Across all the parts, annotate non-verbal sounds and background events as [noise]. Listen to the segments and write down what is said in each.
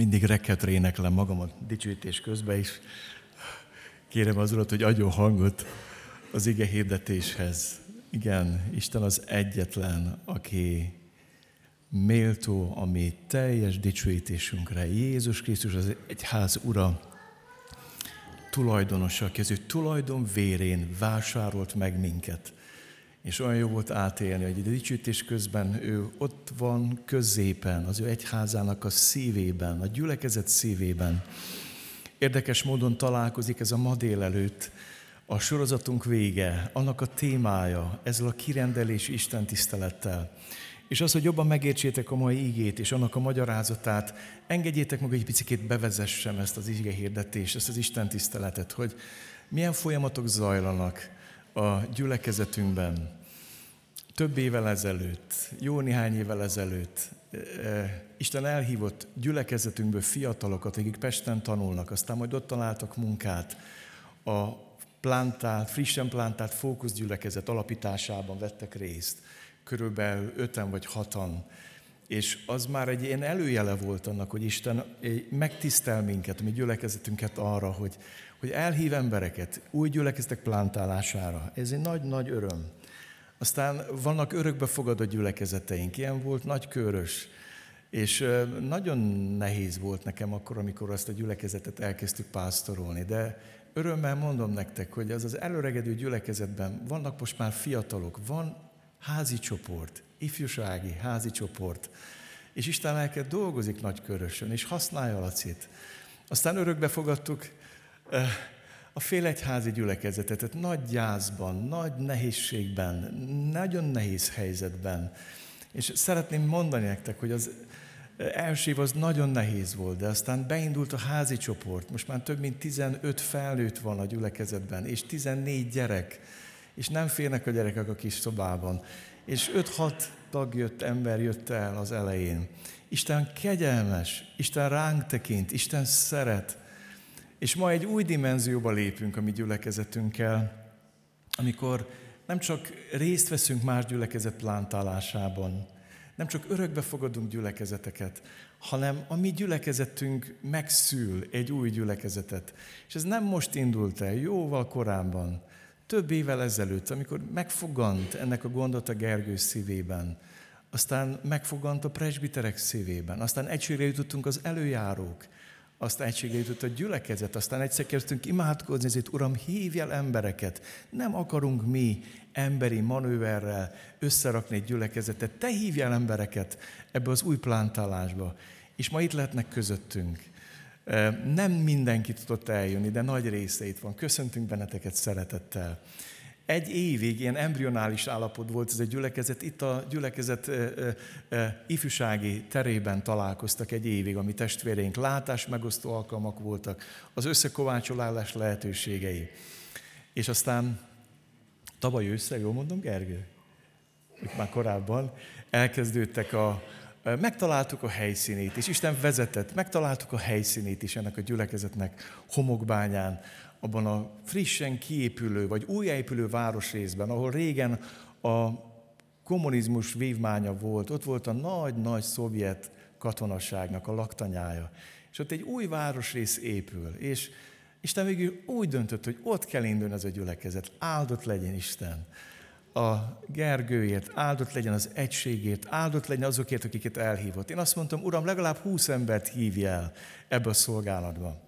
mindig rekketre éneklem magam a dicsőítés közben is. Kérem az Urat, hogy adjon hangot az ige hirdetéshez. Igen, Isten az egyetlen, aki méltó a mi teljes dicsőítésünkre. Jézus Krisztus az egyház ura, tulajdonosa, aki az ő tulajdon vérén vásárolt meg minket. És olyan jó volt átélni, hogy a dicsőítés közben ő ott van középen, az ő egyházának a szívében, a gyülekezet szívében. Érdekes módon találkozik ez a ma délelőtt, a sorozatunk vége, annak a témája, ezzel a kirendelés Isten tisztelettel. És az, hogy jobban megértsétek a mai igét és annak a magyarázatát, engedjétek meg, hogy egy picit bevezessem ezt az ige hirdetést, ezt az Isten tiszteletet, hogy milyen folyamatok zajlanak a gyülekezetünkben. Több évvel ezelőtt, jó néhány évvel ezelőtt eh, Isten elhívott gyülekezetünkből fiatalokat, akik Pesten tanulnak, aztán majd ott találtak munkát. A plantált, frissen plantált fókuszgyülekezet alapításában vettek részt körülbelül öten vagy hatan. És az már egy ilyen előjele volt annak, hogy Isten megtisztel minket, mi gyülekezetünket arra, hogy, hogy elhív embereket új gyülekezetek plántálására. Ez egy nagy-nagy öröm. Aztán vannak örökbefogadó gyülekezeteink, ilyen volt nagykörös, és nagyon nehéz volt nekem akkor, amikor azt a gyülekezetet elkezdtük pásztorolni, de örömmel mondom nektek, hogy az az előregedő gyülekezetben vannak most már fiatalok, van házi csoport, ifjúsági házi csoport, és Isten lelke dolgozik nagy körösön, és használja lacit. Aztán örökbe fogadtuk a félegyházi gyülekezetet, nagy gyászban, nagy nehézségben, nagyon nehéz helyzetben. És szeretném mondani nektek, hogy az első év az nagyon nehéz volt, de aztán beindult a házi csoport. Most már több mint 15 felnőtt van a gyülekezetben, és 14 gyerek és nem félnek a gyerekek a kis szobában. És 5-6 tag jött, ember jött el az elején. Isten kegyelmes, Isten ránk tekint, Isten szeret. És ma egy új dimenzióba lépünk a mi gyülekezetünkkel, amikor nem csak részt veszünk más gyülekezet plántálásában, nem csak örökbe fogadunk gyülekezeteket, hanem a mi gyülekezetünk megszül egy új gyülekezetet. És ez nem most indult el, jóval korábban több évvel ezelőtt, amikor megfogant ennek a gondot a Gergő szívében, aztán megfogant a presbiterek szívében, aztán egységre jutottunk az előjárók, aztán egységre jutott a gyülekezet, aztán egyszer kezdtünk imádkozni, ezért Uram, hívj el embereket. Nem akarunk mi emberi manőverrel összerakni egy gyülekezetet. Te hívj el embereket ebbe az új plántálásba. És ma itt lehetnek közöttünk. Nem mindenki tudott eljönni, de nagy része itt van. Köszöntünk benneteket szeretettel. Egy évig ilyen embrionális állapot volt ez a gyülekezet. Itt a gyülekezet e, e, ifjúsági terében találkoztak egy évig, ami testvéreink látás megosztó alkalmak voltak, az összekovácsolálás lehetőségei. És aztán tavaly ősszel, jól mondom, Gergő? Itt már korábban elkezdődtek a, megtaláltuk a helyszínét, és Isten vezetett, megtaláltuk a helyszínét is ennek a gyülekezetnek homokbányán, abban a frissen kiépülő, vagy újjáépülő városrészben, ahol régen a kommunizmus vívmánya volt, ott volt a nagy-nagy szovjet katonaságnak a laktanyája. És ott egy új városrész épül, és Isten végül úgy döntött, hogy ott kell indulni ez a gyülekezet. Áldott legyen Isten a Gergőért, áldott legyen az egységért, áldott legyen azokért, akiket elhívott. Én azt mondtam, Uram, legalább húsz embert hívj el ebbe a szolgálatba.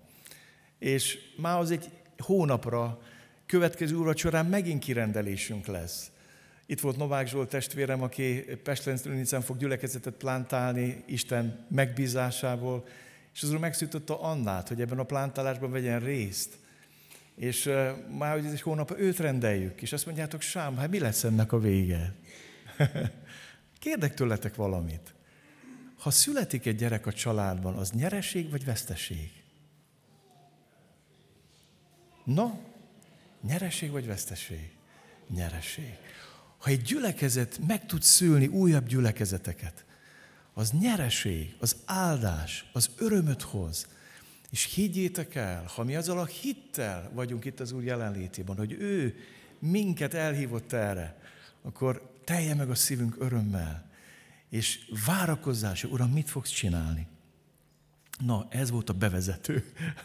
És már az egy hónapra, következő úrvacsorán megint kirendelésünk lesz. Itt volt Novák Zsolt testvérem, aki Pestlencen fog gyülekezetet plántálni Isten megbízásából, és az úr megszűjtötte Annát, hogy ebben a plántálásban vegyen részt. És már hogy egy hónap őt rendeljük, és azt mondjátok, Sám, hát mi lesz ennek a vége? [laughs] Kérdek tőletek valamit. Ha születik egy gyerek a családban, az nyereség vagy veszteség? Na, nyereség vagy veszteség? Nyereség. Ha egy gyülekezet meg tud szülni újabb gyülekezeteket, az nyereség, az áldás, az örömöt hoz. És higgyétek el, ha mi azzal a hittel vagyunk itt az Úr jelenlétében, hogy ő minket elhívott erre, akkor telje meg a szívünk örömmel, és várakozás, Uram, mit fogsz csinálni? Na, ez volt a bevezető,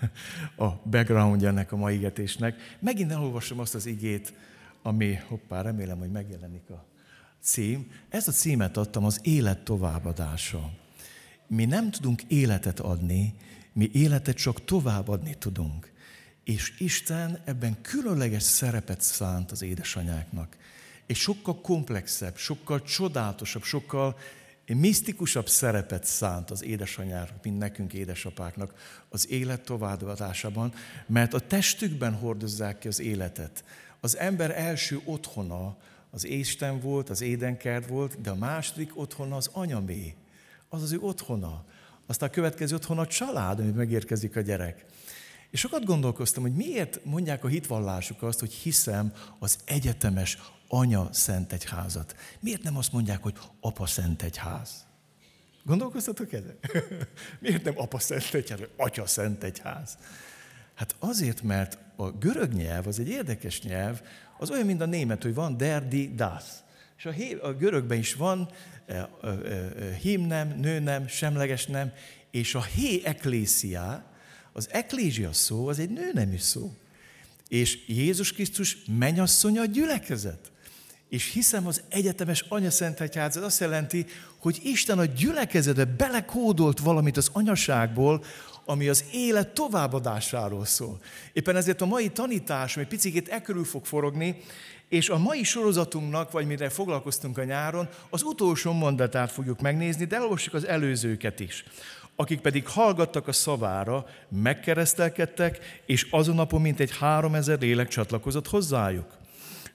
[laughs] a background ennek a mai igetésnek. Megint elolvasom azt az igét, ami, hoppá, remélem, hogy megjelenik a cím. Ezt a címet adtam az élet továbbadása. Mi nem tudunk életet adni, mi életet csak továbbadni tudunk. És Isten ebben különleges szerepet szánt az édesanyáknak. És sokkal komplexebb, sokkal csodálatosabb, sokkal misztikusabb szerepet szánt az édesanyának, mint nekünk édesapáknak az élet továbbadásában, mert a testükben hordozzák ki az életet. Az ember első otthona az Isten volt, az édenkert volt, de a második otthona az anyamé. Az az ő otthona. Aztán a következő otthona a család, amit megérkezik a gyerek. És sokat gondolkoztam, hogy miért mondják a hitvallásuk azt, hogy hiszem az egyetemes anya szent egyházat. Miért nem azt mondják, hogy apa szent egyház? Gondolkoztatok ezen? [laughs] miért nem apa szent egyház, vagy atya szent egyház? Hát azért, mert a görög nyelv az egy érdekes nyelv, az olyan, mint a német, hogy van der, das. És a, hé, a görögben is van e, e, e, hímnem, nőnem, semleges nem, és a hé eklésiá, az eklézsia szó, az egy nőnemű szó. És Jézus Krisztus mennyasszonya a gyülekezet. És hiszem az egyetemes anyaszentegyház, ez azt jelenti, hogy Isten a gyülekezetbe belekódolt valamit az anyaságból, ami az élet továbbadásáról szól. Éppen ezért a mai tanítás, egy picit e körül fog forogni, és a mai sorozatunknak, vagy mire foglalkoztunk a nyáron, az utolsó mondatát fogjuk megnézni, de elolvassuk az előzőket is. Akik pedig hallgattak a szavára, megkeresztelkedtek, és azon napon mintegy három ezer lélek csatlakozott hozzájuk.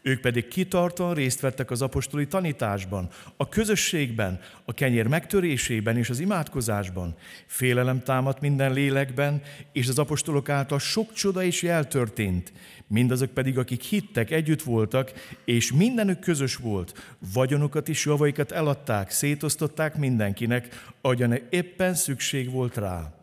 Ők pedig kitartóan részt vettek az apostoli tanításban, a közösségben, a kenyér megtörésében és az imádkozásban. Félelem támadt minden lélekben, és az apostolok által sok csoda és jel történt. Mindazok pedig, akik hittek, együtt voltak, és mindenük közös volt. Vagyonukat és javaikat eladták, szétosztották mindenkinek, ahogyan éppen szükség volt rá.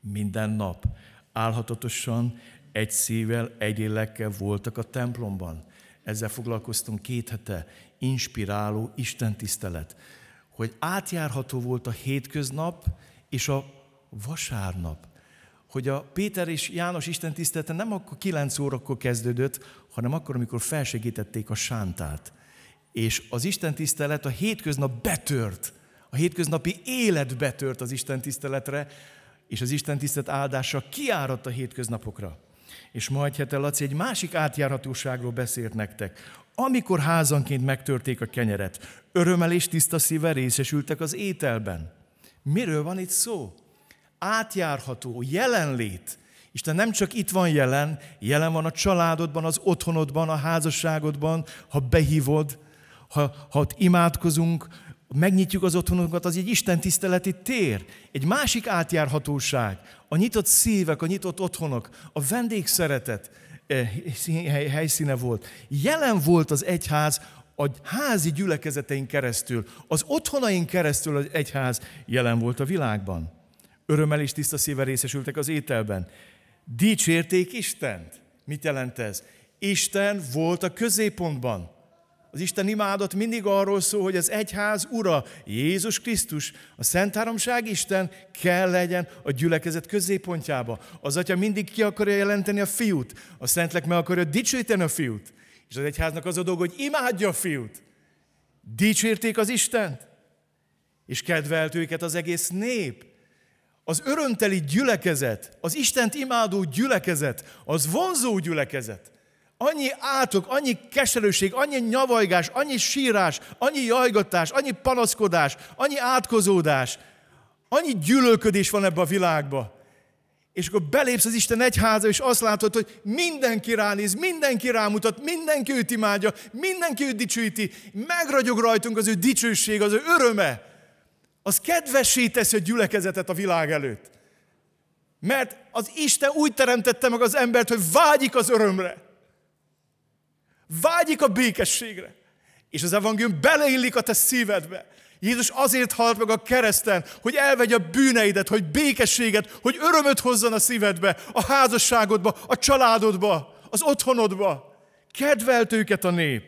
Minden nap álhatatosan egy szívvel, egy lélekkel voltak a templomban. Ezzel foglalkoztunk két hete, inspiráló Isten tisztelet, hogy átjárható volt a hétköznap és a vasárnap. Hogy a Péter és János Isten tisztelete nem akkor 9 órakor kezdődött, hanem akkor, amikor felsegítették a sántát. És az Isten tisztelet a hétköznap betört, a hétköznapi élet betört az Isten tiszteletre, és az Isten tisztelet áldása kiáradt a hétköznapokra. És majd hete Laci egy másik átjárhatóságról beszélt nektek. Amikor házanként megtörték a kenyeret, örömmel és tiszta szíve részesültek az ételben. Miről van itt szó? Átjárható, jelenlét. Isten nem csak itt van jelen, jelen van a családodban, az otthonodban, a házasságodban, ha behívod, ha, ha ott imádkozunk, megnyitjuk az otthonunkat, az egy Isten tiszteleti tér, egy másik átjárhatóság, a nyitott szívek, a nyitott otthonok, a vendégszeretet eh, helyszíne volt. Jelen volt az egyház a házi gyülekezeteink keresztül, az otthonaink keresztül az egyház jelen volt a világban. Örömmel és tiszta szíve részesültek az ételben. Dicsérték Istent. Mit jelent ez? Isten volt a középpontban. Az Isten imádat mindig arról szól, hogy az egyház ura, Jézus Krisztus, a Szent Háromság Isten kell legyen a gyülekezet középpontjába. Az atya mindig ki akarja jelenteni a fiút, a Szentlek meg akarja dicsőíteni a fiút. És az egyháznak az a dolga, hogy imádja a fiút. Dicsérték az Istent, és kedvelt őket az egész nép. Az örömteli gyülekezet, az Istent imádó gyülekezet, az vonzó gyülekezet annyi átok, annyi keserőség, annyi nyavajgás, annyi sírás, annyi jajgatás, annyi panaszkodás, annyi átkozódás, annyi gyűlölködés van ebbe a világba. És akkor belépsz az Isten egyháza, és azt látod, hogy mindenki ránéz, mindenki rámutat, mindenki őt imádja, mindenki őt dicsőíti, megragyog rajtunk az ő dicsőség, az ő öröme. Az kedvessé teszi a gyülekezetet a világ előtt. Mert az Isten úgy teremtette meg az embert, hogy vágyik az örömre. Vágyik a békességre. És az evangélium beleillik a te szívedbe. Jézus azért halt meg a kereszten, hogy elvegye a bűneidet, hogy békességet, hogy örömöt hozzon a szívedbe, a házasságodba, a családodba, az otthonodba. Kedvelt őket a nép.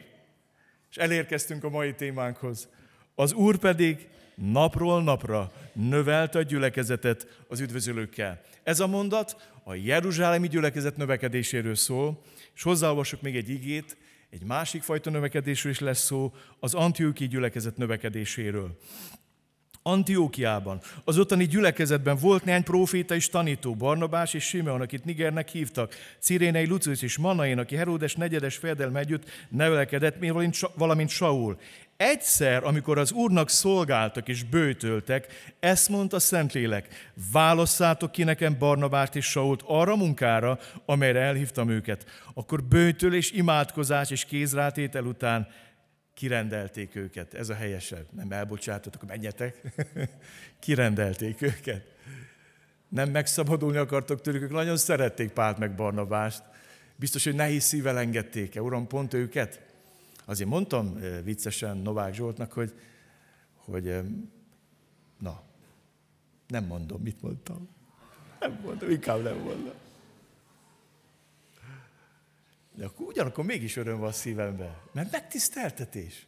És elérkeztünk a mai témánkhoz. Az Úr pedig napról napra növelte a gyülekezetet az üdvözölőkkel. Ez a mondat a Jeruzsálemi gyülekezet növekedéséről szól, és hozzáolvasok még egy igét, egy másik fajta növekedésről is lesz szó, az Antioki gyülekezet növekedéséről. Antiókiában, az ottani gyülekezetben volt néhány próféta és tanító, Barnabás és Simeon, akit Nigernek hívtak, Cirénei Lucius és Manain, aki Heródes negyedes fejedelme együtt nevelkedett, valamint Saul. Egyszer, amikor az Úrnak szolgáltak és bőtöltek, ezt mondta Szentlélek, válasszátok ki nekem Barnabást és Sault arra munkára, amelyre elhívtam őket. Akkor bőtölés, imádkozás és kézrátétel után kirendelték őket. Ez a helyesebb. Nem elbocsátatok, menjetek. [laughs] kirendelték őket. Nem megszabadulni akartok tőlük, ők nagyon szerették Pált meg Barnabást. Biztos, hogy nehéz szívvel engedték-e. Uram, pont őket? Azért mondtam viccesen Novák Zsoltnak, hogy, hogy na, nem mondom, mit mondtam. Nem mondom, inkább nem mondom. De akkor ugyanakkor mégis öröm van a szívemben, mert megtiszteltetés,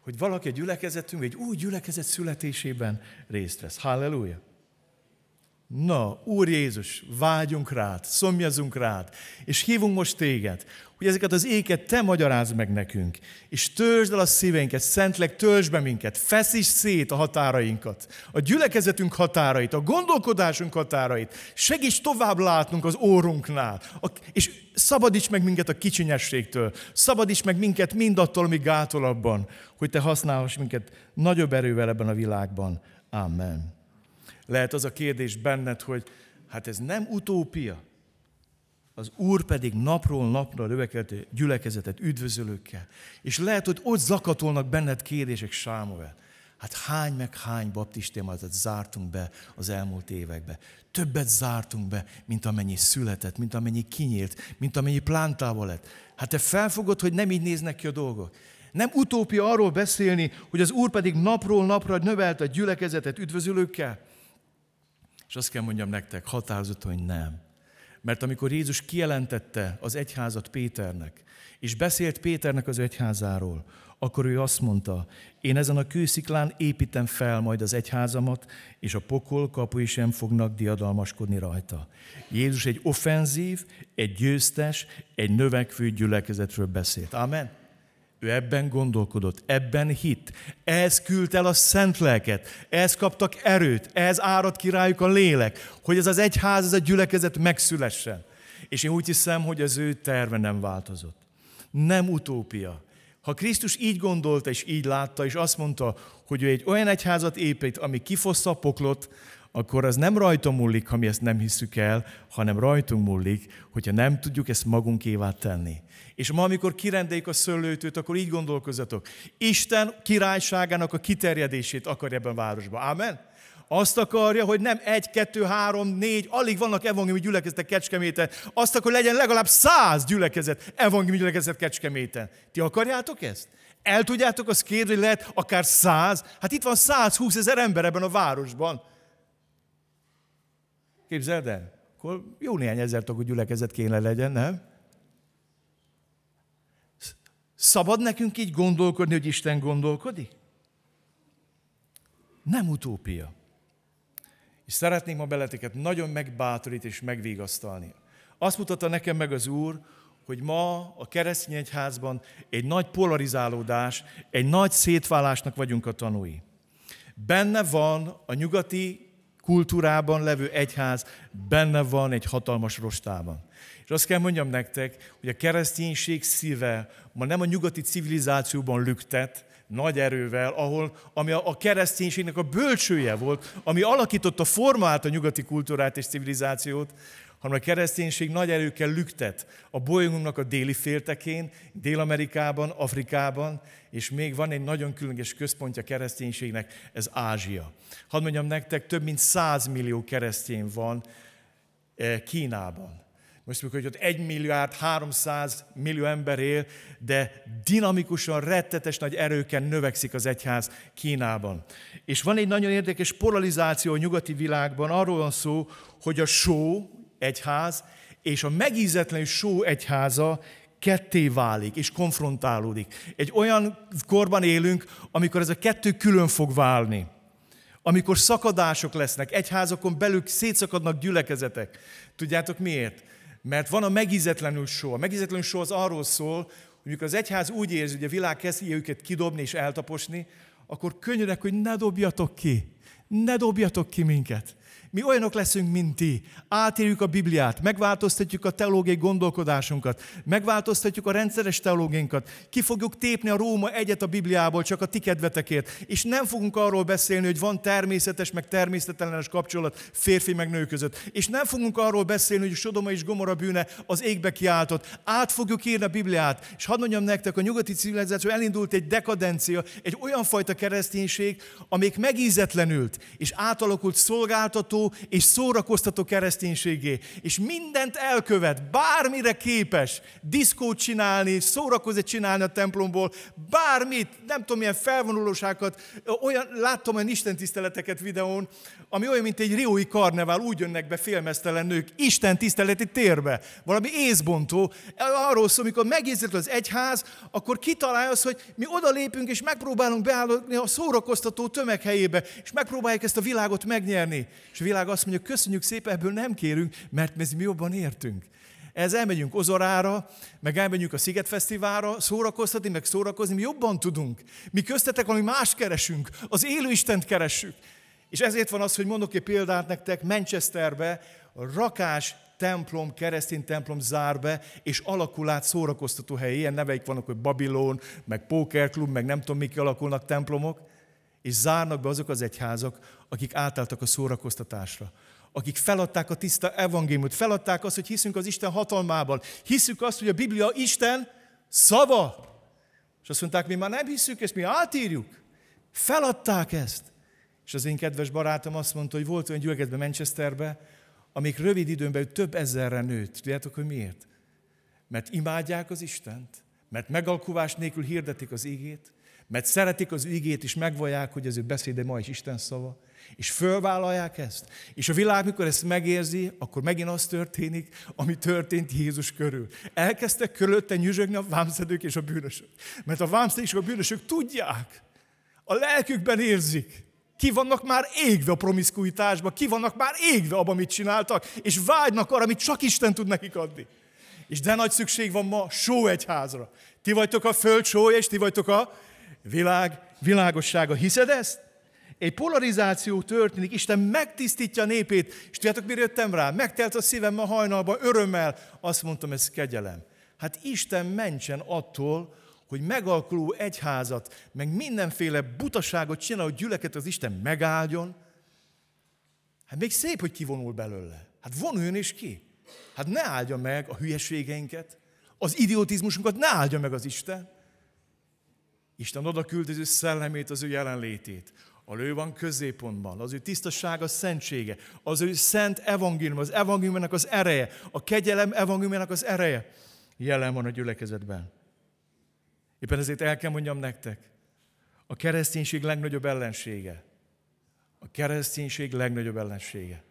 hogy valaki a gyülekezetünk egy új gyülekezet születésében részt vesz. Halleluja! Na, Úr Jézus, vágyunk rád, szomjazunk rád, és hívunk most téged, hogy ezeket az éket te magyarázd meg nekünk, és törzsd el a szíveinket, szentleg törzsd be minket, feszíts szét a határainkat, a gyülekezetünk határait, a gondolkodásunk határait, segíts tovább látnunk az órunknál, és szabadíts meg minket a kicsinyességtől, szabadíts meg minket mindattól, ami gátol abban, hogy te használhass minket nagyobb erővel ebben a világban. Amen. Lehet az a kérdés benned, hogy hát ez nem utópia. Az Úr pedig napról napra növekedő gyülekezetet üdvözölőkkel. És lehet, hogy ott zakatolnak benned kérdések Sámuel. Hát hány meg hány baptistémát zártunk be az elmúlt években. Többet zártunk be, mint amennyi született, mint amennyi kinyílt, mint amennyi plántával lett. Hát te felfogod, hogy nem így néznek ki a dolgok. Nem utópia arról beszélni, hogy az Úr pedig napról napra növelte a gyülekezetet üdvözülőkkel. És azt kell mondjam nektek, határozott, hogy nem. Mert amikor Jézus kijelentette az egyházat Péternek, és beszélt Péternek az egyházáról, akkor ő azt mondta, én ezen a kősziklán építem fel majd az egyházamat, és a pokol kapui sem fognak diadalmaskodni rajta. Jézus egy offenzív, egy győztes, egy növekvő gyülekezetről beszélt. Amen. Ő ebben gondolkodott, ebben hit. Ez küldt el a szent lelket, ez kaptak erőt, ez árad királyuk a lélek, hogy ez az egyház, ez a gyülekezet megszülessen. És én úgy hiszem, hogy az ő terve nem változott. Nem utópia. Ha Krisztus így gondolta és így látta, és azt mondta, hogy ő egy olyan egyházat épít, ami kifossza a poklot, akkor az nem rajta múlik, ha mi ezt nem hiszük el, hanem rajtunk múlik, hogyha nem tudjuk ezt magunkévá tenni. És ma, amikor kirendeljük a szőlőtőt, akkor így gondolkozzatok. Isten királyságának a kiterjedését akar ebben a városban. Amen? Azt akarja, hogy nem egy, kettő, három, négy, alig vannak evangéliumi gyülekezetek Kecskeméten. Azt akar, hogy legyen legalább száz gyülekezet, evangéliumi gyülekezet Kecskeméten. Ti akarjátok ezt? El tudjátok azt kérni, hogy lehet akár száz? Hát itt van 120 ezer ember ebben a városban. Képzeld el? Akkor jó néhány ezer tagú gyülekezet kéne legyen, nem? Szabad nekünk így gondolkodni, hogy Isten gondolkodik? Nem utópia. És szeretném ma beleteket nagyon megbátorít és megvigasztalni. Azt mutatta nekem meg az Úr, hogy ma a keresztény egyházban egy nagy polarizálódás, egy nagy szétválásnak vagyunk a tanúi. Benne van a nyugati kultúrában levő egyház, benne van egy hatalmas rostában. És azt kell mondjam nektek, hogy a kereszténység szíve ma nem a nyugati civilizációban lüktet, nagy erővel, ahol, ami a, a kereszténységnek a bölcsője volt, ami alakította, formált a nyugati kultúrát és civilizációt, hanem a kereszténység nagy erőkkel lüktet a bolygónknak a déli féltekén, Dél-Amerikában, Afrikában, és még van egy nagyon különleges központja kereszténységnek, ez Ázsia. Hadd mondjam nektek, több mint 100 millió keresztény van eh, Kínában. Most mondjuk, hogy ott 1 milliárd 300 millió ember él, de dinamikusan, rettetes nagy erőken növekszik az egyház Kínában. És van egy nagyon érdekes polarizáció a nyugati világban, arról van szó, hogy a só egyház és a megízetlen só egyháza ketté válik és konfrontálódik. Egy olyan korban élünk, amikor ez a kettő külön fog válni. amikor szakadások lesznek, egyházakon belül szétszakadnak gyülekezetek. Tudjátok miért? Mert van a megízetlenül só. A megízetlenül só az arról szól, hogy amikor az egyház úgy érzi, hogy a világ kezdi őket kidobni és eltaposni, akkor könnyűnek, hogy ne dobjatok ki. Ne dobjatok ki minket. Mi olyanok leszünk, mint ti. Átérjük a Bibliát, megváltoztatjuk a teológiai gondolkodásunkat, megváltoztatjuk a rendszeres teológiánkat, ki fogjuk tépni a Róma egyet a Bibliából csak a ti kedvetekért, és nem fogunk arról beszélni, hogy van természetes, meg természetellenes kapcsolat férfi meg nő között, és nem fogunk arról beszélni, hogy Sodoma és Gomora bűne az égbe kiáltott. Át fogjuk írni a Bibliát, és hadd mondjam nektek, a nyugati civilizáció elindult egy dekadencia, egy olyan fajta kereszténység, amelyik megízetlenült, és átalakult szolgáltató, szórakoztató és szórakoztató kereszténységé. És mindent elkövet, bármire képes, diszkót csinálni, szórakozni csinálni a templomból, bármit, nem tudom, milyen felvonulósákat, olyan, láttam olyan istentiszteleteket videón, ami olyan, mint egy riói karnevál, úgy jönnek be félmeztelen nők, Isten tiszteleti térbe. Valami észbontó. Arról szól, amikor megérzett az egyház, akkor kitalálja az, hogy mi odalépünk és megpróbálunk beállni a szórakoztató tömeghelyébe, és megpróbáljuk ezt a világot megnyerni. És világ azt mondja, köszönjük szépen, ebből nem kérünk, mert mi jobban értünk. Ez elmegyünk Ozorára, meg elmegyünk a Sziget Fesztiválra, szórakoztatni, meg szórakozni, mi jobban tudunk. Mi köztetek valami más keresünk, az élő Istent keressük. És ezért van az, hogy mondok egy példát nektek, Manchesterbe rakás templom, keresztény templom zár be, és alakul át szórakoztató hely. Ilyen neveik vannak, hogy Babilon, meg Pókerklub, meg nem tudom, mik alakulnak templomok. És zárnak be azok az egyházak, akik átálltak a szórakoztatásra. Akik feladták a tiszta evangéliumot, feladták azt, hogy hiszünk az Isten hatalmában. Hiszük azt, hogy a Biblia Isten szava. És azt mondták, mi már nem hiszük ezt, mi átírjuk. Feladták ezt. És az én kedves barátom azt mondta, hogy volt olyan gyülekezetben Manchesterbe, amik rövid időn belül több ezerre nőtt. Tudjátok, hogy miért? Mert imádják az Istent, mert megalkuvás nélkül hirdetik az ígét, mert szeretik az ígét, és megvallják, hogy az ő beszéde ma is Isten szava, és fölvállalják ezt. És a világ, mikor ezt megérzi, akkor megint az történik, ami történt Jézus körül. Elkezdtek körülötte nyüzsögni a vámszedők és a bűnösök. Mert a vámszedők és a bűnösök tudják, a lelkükben érzik, ki vannak már égve a promiszkuitásba, ki vannak már égve abban, amit csináltak, és vágynak arra, amit csak Isten tud nekik adni. És de nagy szükség van ma só egyházra. Ti vagytok a föld sója, és ti vagytok a világ világossága. Hiszed ezt? Egy polarizáció történik, Isten megtisztítja a népét, és tudjátok, mire jöttem rá? Megtelt a szívem ma hajnalban örömmel, azt mondtam, ez kegyelem. Hát Isten mentsen attól, hogy megalkuló egyházat, meg mindenféle butaságot csinál, hogy gyüleket az Isten megáldjon, hát még szép, hogy kivonul belőle. Hát vonuljon is ki. Hát ne áldja meg a hülyeségeinket, az idiotizmusunkat ne áldja meg az Isten. Isten oda küldi az ő szellemét, az ő jelenlétét. A lő van középpontban, az ő tisztasága, szentsége, az ő szent evangélium, az evangéliumnak az ereje, a kegyelem evangéliumnak az ereje jelen van a gyülekezetben. Éppen ezért el kell mondjam nektek, a kereszténység legnagyobb ellensége, a kereszténység legnagyobb ellensége.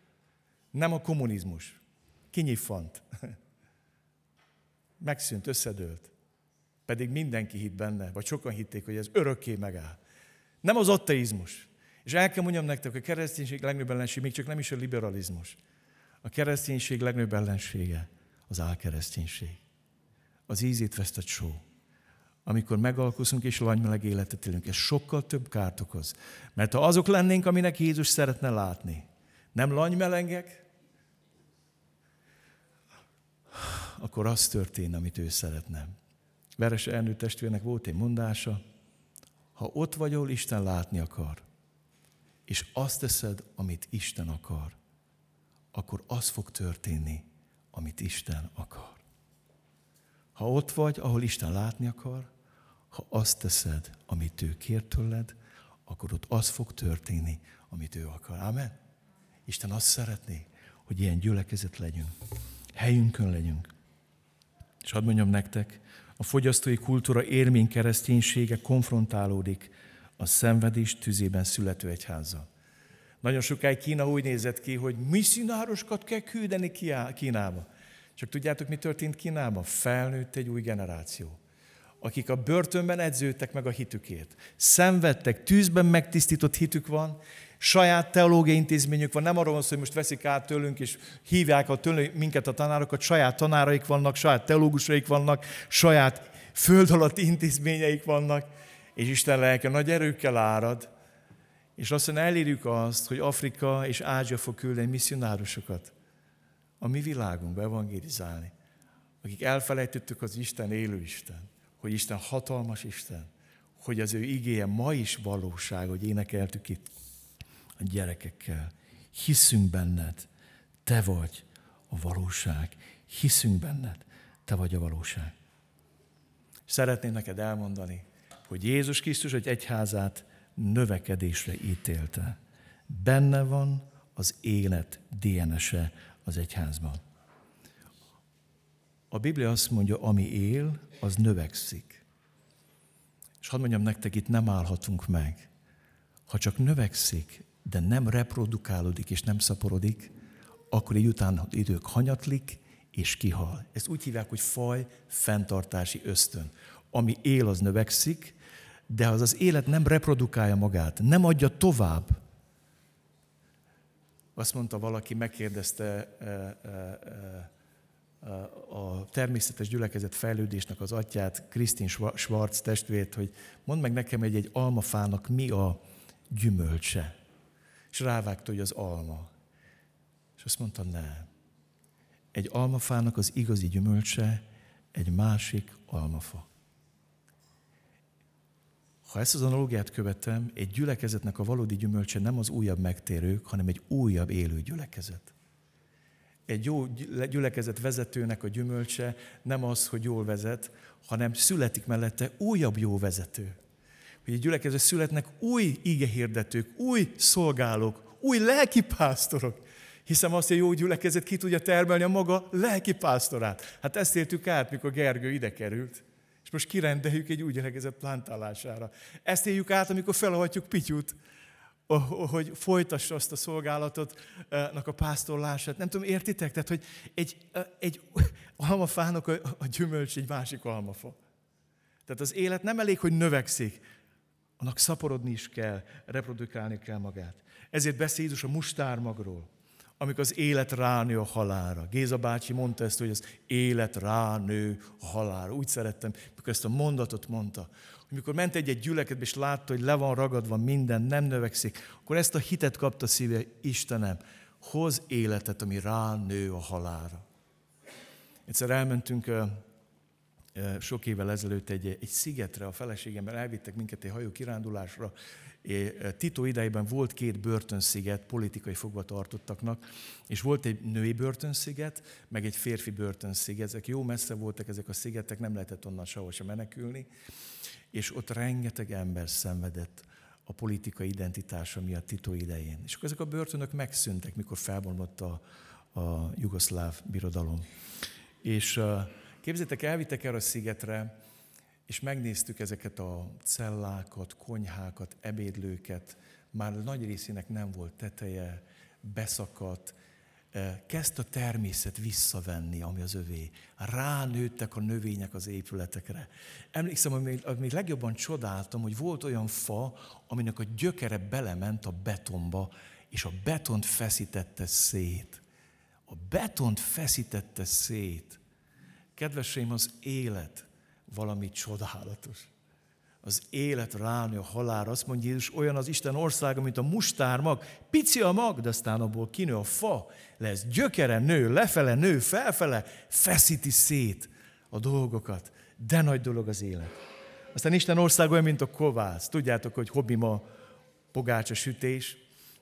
Nem a kommunizmus. Kinyifant. [laughs] Megszűnt, összedőlt. Pedig mindenki hitt benne, vagy sokan hitték, hogy ez örökké megáll. Nem az ateizmus. És el kell mondjam nektek, a kereszténység legnagyobb ellensége, még csak nem is a liberalizmus. A kereszténység legnagyobb ellensége az álkereszténység. Az ízét vesztett só amikor megalkozunk és lanymeleg életet élünk. Ez sokkal több kárt okoz. Mert ha azok lennénk, aminek Jézus szeretne látni, nem lanymelengek, akkor az történne, amit ő szeretne. Veres Ernő testvérnek volt egy mondása, ha ott vagy, ahol Isten látni akar, és azt teszed, amit Isten akar, akkor az fog történni, amit Isten akar. Ha ott vagy, ahol Isten látni akar, ha azt teszed, amit ő kér tőled, akkor ott az fog történni, amit ő akar. Amen? Isten azt szeretné, hogy ilyen gyülekezet legyünk. Helyünkön legyünk. És hadd mondjam nektek, a fogyasztói kultúra érmény kereszténysége konfrontálódik a szenvedés tüzében születő egyházzal. Nagyon sokáig Kína úgy nézett ki, hogy misszionárosokat kell küldeni Kínába. Csak tudjátok, mi történt Kínában? Felnőtt egy új generáció akik a börtönben edződtek meg a hitükért. Szenvedtek, tűzben megtisztított hitük van, Saját teológiai intézményük van, nem arról van szó, hogy most veszik át tőlünk, és hívják a tőlünk minket a tanárokat, saját tanáraik vannak, saját teológusaik vannak, saját föld alatti intézményeik vannak, és Isten lelke nagy erőkkel árad, és mondja, elérjük azt, hogy Afrika és Ázsia fog küldeni misszionárusokat a mi világunkba evangélizálni, akik elfelejtettük az Isten élő Isten, hogy Isten hatalmas Isten, hogy az ő igéje ma is valóság, hogy énekeltük itt a gyerekekkel. Hiszünk benned, te vagy a valóság. Hiszünk benned, te vagy a valóság. Szeretném neked elmondani, hogy Jézus Krisztus egy egyházát növekedésre ítélte. Benne van az élet DNS-e az egyházban. A Biblia azt mondja, ami él, az növekszik. És hadd mondjam nektek, itt nem állhatunk meg. Ha csak növekszik, de nem reprodukálódik és nem szaporodik, akkor így utána idők hanyatlik és kihal. Ezt úgy hívják, hogy faj fenntartási ösztön. Ami él, az növekszik, de az az élet nem reprodukálja magát, nem adja tovább. Azt mondta valaki, megkérdezte e, e, e, a természetes gyülekezet fejlődésnek az atyát, Krisztin Schwarz testvért, hogy mondd meg nekem, hogy egy almafának mi a gyümölcse. És rávágta, hogy az alma. És azt mondta, nem. Egy almafának az igazi gyümölcse egy másik almafa. Ha ezt az analógiát követem, egy gyülekezetnek a valódi gyümölcse nem az újabb megtérők, hanem egy újabb élő gyülekezet. Egy jó gyülekezet vezetőnek a gyümölcse nem az, hogy jól vezet, hanem születik mellette újabb jó vezető. Hogy egy gyülekezet születnek új igehirdetők, új szolgálók, új lelkipásztorok. Hiszem azt, hogy jó gyülekezet ki tudja termelni a maga lelkipásztorát. Hát ezt értük át, mikor Gergő ide került és most kirendeljük egy új gyülekezet plantálására. Ezt éljük át, amikor felhagyjuk Pityut, hogy folytassa azt a szolgálatot, a pásztorlását. Nem tudom, értitek? Tehát, hogy egy, egy almafának a, a gyümölcs egy másik almafa. Tehát az élet nem elég, hogy növekszik, annak szaporodni is kell, reprodukálni kell magát. Ezért beszél Jézus a mustármagról amikor az élet ránő a halára. Géza bácsi mondta ezt, hogy az élet ránő a halára. Úgy szerettem, mikor ezt a mondatot mondta. Hogy mikor ment egy-egy gyülekedbe, és látta, hogy le van ragadva minden, nem növekszik, akkor ezt a hitet kapta szíve, Istenem, hoz életet, ami ránő a halára. Egyszer elmentünk sok évvel ezelőtt egy, egy szigetre, a feleségemmel elvittek minket egy hajó kirándulásra, Tito idejében volt két börtönsziget politikai fogvatartottaknak, és volt egy női börtönsziget, meg egy férfi börtönsziget. Ezek jó messze voltak ezek a szigetek, nem lehetett onnan sehol sem menekülni, és ott rengeteg ember szenvedett a politikai identitása miatt Tito idején. És akkor ezek a börtönök megszűntek, mikor felbomlott a, a jugoszláv birodalom. És képzétek, elvittek erre a szigetre, és megnéztük ezeket a cellákat, konyhákat, ebédlőket, már nagy részének nem volt teteje, beszakadt, eh, kezd a természet visszavenni, ami az övé. Ránőttek a növények az épületekre. Emlékszem, amit, amit legjobban csodáltam, hogy volt olyan fa, aminek a gyökere belement a betonba, és a betont feszítette szét. A betont feszítette szét. Kedveseim, az élet valami csodálatos. Az élet ránő a halál, azt mondja Jézus, olyan az Isten országa, mint a mustármag. Pici a mag, de aztán abból kinő a fa, lesz gyökere nő, lefele nő, felfele, feszíti szét a dolgokat. De nagy dolog az élet. Aztán Isten ország olyan, mint a kovász. Tudjátok, hogy hobbi ma pogácsa sütés,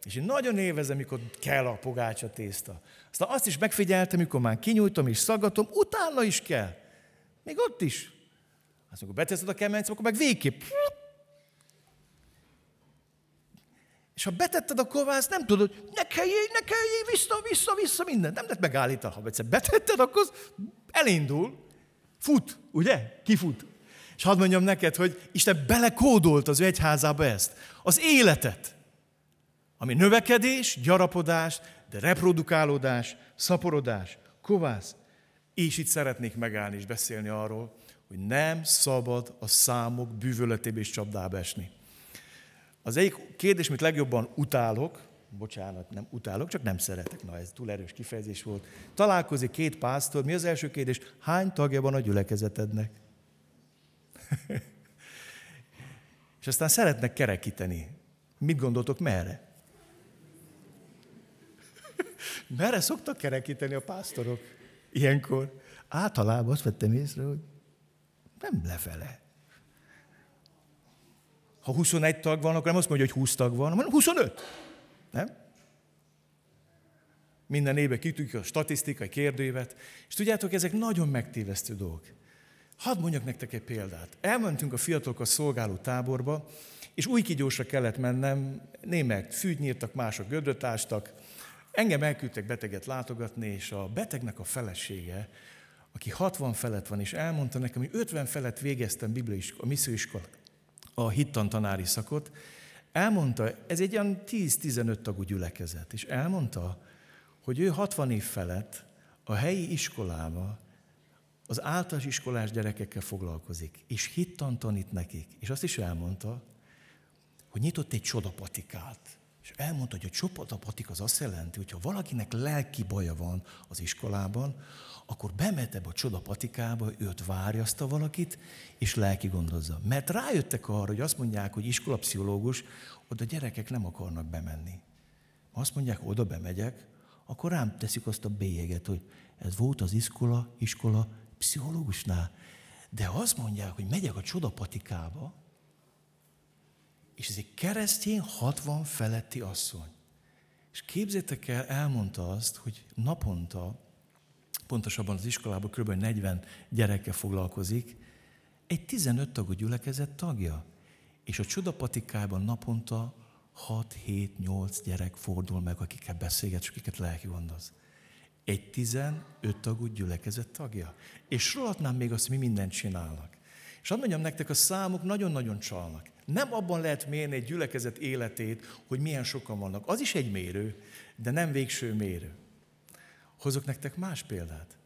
és én nagyon élvezem, mikor kell a pogácsa tészta. Aztán azt is megfigyeltem, mikor már kinyújtom és szaggatom, utána is kell. Még ott is azt amikor beteszed a kemencbe, akkor meg végképp. És ha betetted a kovászt, nem tudod, ne kelljél, ne kelljél, vissza, vissza, vissza, minden. Nem lehet megállítani. Ha egyszer betetted, akkor elindul. Fut, ugye? Kifut. És hadd mondjam neked, hogy Isten belekódolt az ő egyházába ezt. Az életet. Ami növekedés, gyarapodás, de reprodukálódás, szaporodás, kovász. És itt szeretnék megállni és beszélni arról, hogy nem szabad a számok bűvöletébe és csapdába esni. Az egyik kérdés, amit legjobban utálok, bocsánat, nem utálok, csak nem szeretek, na ez túl erős kifejezés volt. Találkozik két pásztor, mi az első kérdés? Hány tagja van a gyülekezetednek? [laughs] És aztán szeretnek kerekíteni. Mit gondoltok, merre? Merre szoktak kerekíteni a pásztorok ilyenkor? Általában azt vettem észre, hogy nem lefele. Ha 21 tag van, akkor nem azt mondja, hogy 20 tag van, hanem 25. Nem? Minden évben kitűjük a statisztikai kérdőívet, és tudjátok, ezek nagyon megtévesztő dolgok. Hadd mondjak nektek egy példát. Elmentünk a fiatalok a szolgáló táborba, és új kigyósra kellett mennem, némek fűt nyírtak, mások gödröt ástak. Engem elküldtek beteget látogatni, és a betegnek a felesége, aki 60 felett van, és elmondta nekem, hogy 50 felett végeztem a misszióiskola, a hittan tanári szakot, elmondta, ez egy olyan 10-15 tagú gyülekezet, és elmondta, hogy ő 60 év felett a helyi iskolába az általános iskolás gyerekekkel foglalkozik, és hittan tanít nekik. És azt is elmondta, hogy nyitott egy csodapatikát. És elmondta, hogy a csodapatik az azt jelenti, hogy ha valakinek lelki baja van az iskolában, akkor bemet ebbe a csodapatikába, őt várja azt a valakit, és lelki gondozza. Mert rájöttek arra, hogy azt mondják, hogy iskolapszichológus, oda gyerekek nem akarnak bemenni. Azt mondják, oda bemegyek, akkor rám teszik azt a bélyeget, hogy ez volt az iskola, iskola pszichológusnál. De azt mondják, hogy megyek a csodapatikába, és ez egy keresztény 60 feletti asszony. És képzétek el, elmondta azt, hogy naponta, pontosabban az iskolában kb. 40 gyerekkel foglalkozik, egy 15 tagú gyülekezet tagja. És a csodapatikában naponta 6-7-8 gyerek fordul meg, akikkel beszélget, és akiket lelki gondoz. Egy 15 tagú gyülekezet tagja. És sorolhatnám még azt, mi mindent csinálnak. És azt mondjam nektek, a számok nagyon-nagyon csalnak. Nem abban lehet mérni egy gyülekezet életét, hogy milyen sokan vannak. Az is egy mérő, de nem végső mérő. Hozok nektek más példát.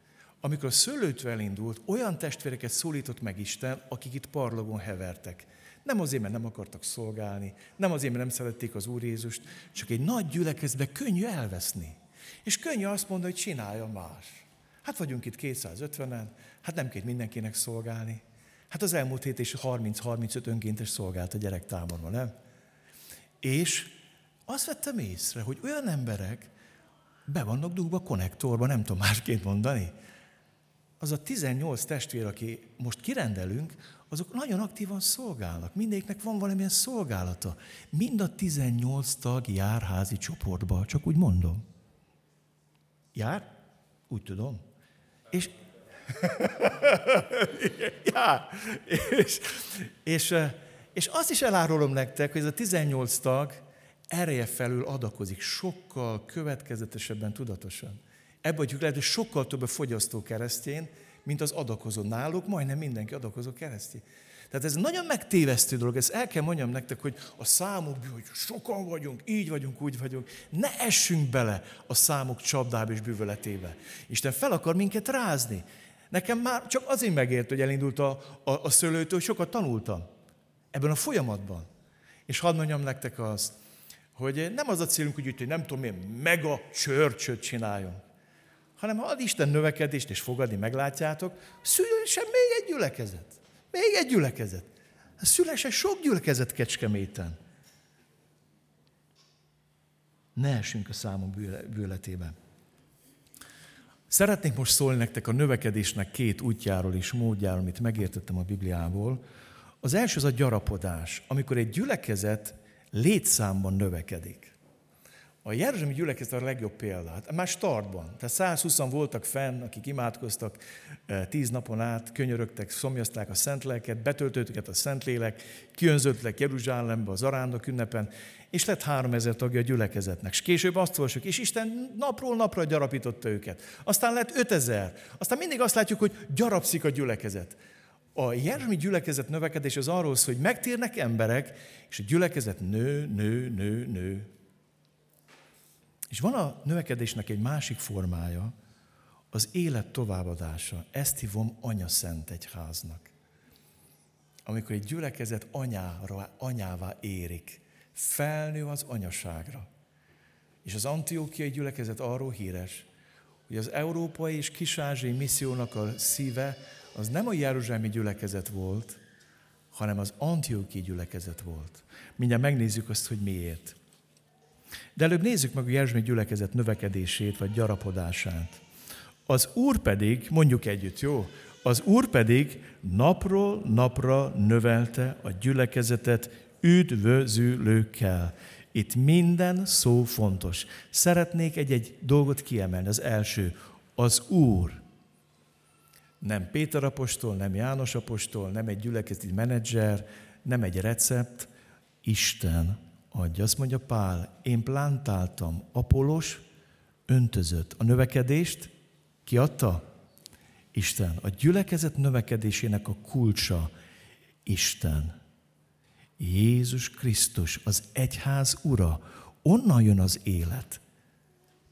Amikor a szőlőtől elindult, olyan testvéreket szólított meg Isten, akik itt parlagon hevertek. Nem azért, mert nem akartak szolgálni, nem azért, mert nem szerették az Úr Jézust, csak egy nagy gyülekezbe könnyű elveszni. És könnyű azt mondani, hogy csinálja más. Hát vagyunk itt 250-en, hát nem kell mindenkinek szolgálni. Hát az elmúlt hét és 30-35 önkéntes szolgált a gyerektáborban, nem? És azt vettem észre, hogy olyan emberek be vannak dugva konnektorba, nem tudom másként mondani. Az a 18 testvér, aki most kirendelünk, azok nagyon aktívan szolgálnak. Mindegyiknek van valamilyen szolgálata. Mind a 18 tag jár házi csoportba, csak úgy mondom. Jár? Úgy tudom. És [laughs] ja, és, és, és azt is elárulom nektek, hogy ez a 18 tag ereje felül adakozik, sokkal következetesebben, tudatosan. Hogy lehet, hogy sokkal több a fogyasztó keresztjén, mint az adakozó. Náluk majdnem mindenki adakozó keresztény. Tehát ez nagyon megtévesztő dolog, ezt el kell mondjam nektek, hogy a számok, hogy sokan vagyunk, így vagyunk, úgy vagyunk, ne essünk bele a számok csapdába és bűvöletébe. Isten fel akar minket rázni. Nekem már csak azért megért, hogy elindult a, a, a szőlőtől, sokat tanultam ebben a folyamatban. És hadd mondjam nektek azt, hogy nem az a célunk, hogy, hogy nem tudom én, mega csörcsöt csináljon, hanem ha ad Isten növekedést és fogadni, meglátjátok, szülessen még egy gyülekezet. Még egy gyülekezet. Szülessen sok gyülekezet Kecskeméten. Ne essünk a számunk bűletében. Szeretnék most szólni nektek a növekedésnek két útjáról és módjáról, amit megértettem a Bibliából. Az első az a gyarapodás, amikor egy gyülekezet létszámban növekedik. A Jeruzsálemi gyülekezet a legjobb példát. Már startban. Tehát 120 voltak fenn, akik imádkoztak e, tíz napon át, könyörögtek, szomjazták a szent lelket, betöltőtüket a Szentlélek, kiönzöttek Jeruzsálembe az arándok ünnepen, és lett három ezer tagja a gyülekezetnek. És később azt olvasjuk, és Isten napról napra gyarapította őket. Aztán lett 5000. Aztán mindig azt látjuk, hogy gyarapszik a gyülekezet. A Jeruzsálemi gyülekezet növekedés az arról szól, hogy megtérnek emberek, és a gyülekezet nő, nő, nő, nő. És van a növekedésnek egy másik formája, az élet továbbadása. Ezt hívom anya szent egyháznak. Amikor egy gyülekezet anyára, anyává érik, felnő az anyaságra. És az antiókiai gyülekezet arról híres, hogy az európai és kisázsiai missziónak a szíve az nem a Jeruzsálemi gyülekezet volt, hanem az antiókiai gyülekezet volt. Mindjárt megnézzük azt, hogy miért. De előbb nézzük meg a Jeruzsálemi gyülekezet növekedését, vagy gyarapodását. Az Úr pedig, mondjuk együtt, jó? Az Úr pedig napról napra növelte a gyülekezetet üdvözülőkkel. Itt minden szó fontos. Szeretnék egy-egy dolgot kiemelni. Az első, az Úr. Nem Péter apostol, nem János apostol, nem egy gyülekezeti menedzser, nem egy recept, Isten adja. Azt mondja Pál, én plántáltam, Apolos öntözött. A növekedést ki adta? Isten. A gyülekezet növekedésének a kulcsa Isten. Jézus Krisztus, az egyház ura, onnan jön az élet.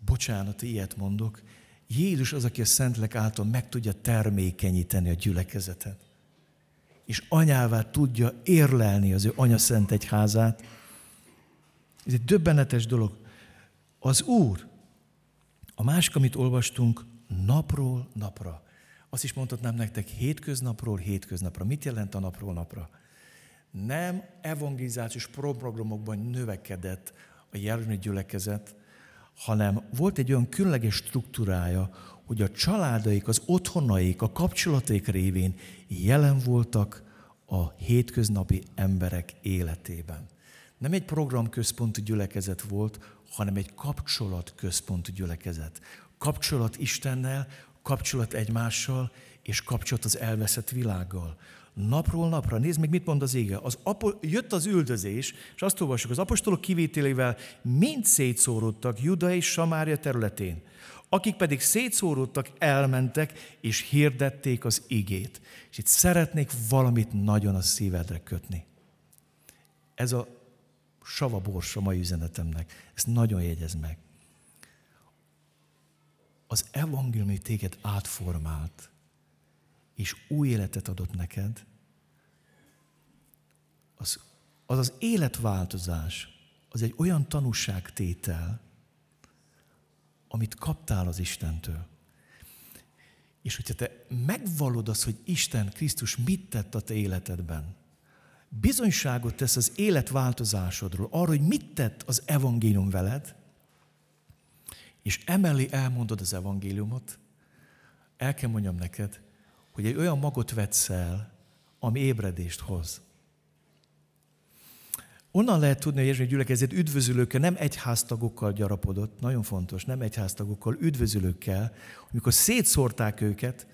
Bocsánat, ilyet mondok. Jézus az, aki a Szentlek által meg tudja termékenyíteni a gyülekezetet. És anyává tudja érlelni az ő anya szent egyházát. Ez egy döbbenetes dolog. Az Úr, a másik, amit olvastunk, napról napra. Azt is mondhatnám nektek, hétköznapról hétköznapra. Mit jelent a napról napra? nem evangelizációs programokban növekedett a Jeruzsálemi gyülekezet, hanem volt egy olyan különleges struktúrája, hogy a családaik, az otthonaik, a kapcsolataik révén jelen voltak a hétköznapi emberek életében. Nem egy programközpontú gyülekezet volt, hanem egy kapcsolatközpontú gyülekezet. Kapcsolat Istennel, kapcsolat egymással, és kapcsolat az elveszett világgal napról napra. Nézd meg, mit mond az ége. Az apo- jött az üldözés, és azt olvassuk, az apostolok kivételével mind szétszóródtak Juda és Samária területén. Akik pedig szétszóródtak, elmentek, és hirdették az igét. És itt szeretnék valamit nagyon a szívedre kötni. Ez a sava borsa mai üzenetemnek. Ezt nagyon jegyez meg. Az evangélium téged átformált és új életet adott neked, az az, az életváltozás, az egy olyan tanúságtétel, amit kaptál az Istentől. És hogyha te megvalod azt, hogy Isten, Krisztus mit tett a te életedben, bizonyságot tesz az életváltozásodról, arról, hogy mit tett az evangélium veled, és emellé elmondod az evangéliumot, el kell mondjam neked, hogy egy olyan magot vetsz el, ami ébredést hoz. Onnan lehet tudni, hogy Jézus gyülekezet üdvözülőkkel, nem egyháztagokkal gyarapodott, nagyon fontos, nem egyháztagokkal, üdvözülőkkel, amikor szétszórták őket,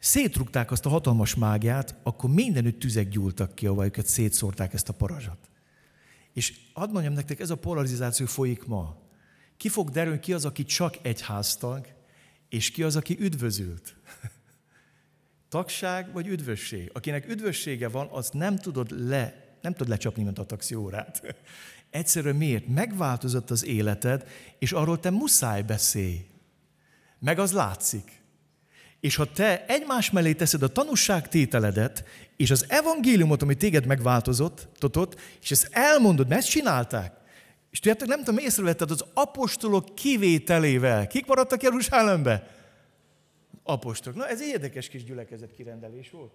szétrugták azt a hatalmas mágiát, akkor mindenütt tüzek gyúltak ki, ahol őket szétszórták ezt a parazsat. És hadd mondjam nektek, ez a polarizáció folyik ma. Ki fog derülni, ki az, aki csak egyháztag, és ki az, aki üdvözült. [laughs] Tagság vagy üdvösség? Akinek üdvössége van, az nem tudod le, nem tudod lecsapni, mint a taxiórát. [laughs] Egyszerűen miért? Megváltozott az életed, és arról te muszáj beszélj. Meg az látszik. És ha te egymás mellé teszed a tanúságtételedet, és az evangéliumot, ami téged megváltozott, totot, és ezt elmondod, mert ezt csinálták. És tudjátok, nem tudom, észrevetted az apostolok kivételével. Kik maradtak Jeruzsálembe? apostolok. Na, ez érdekes kis gyülekezet kirendelés volt.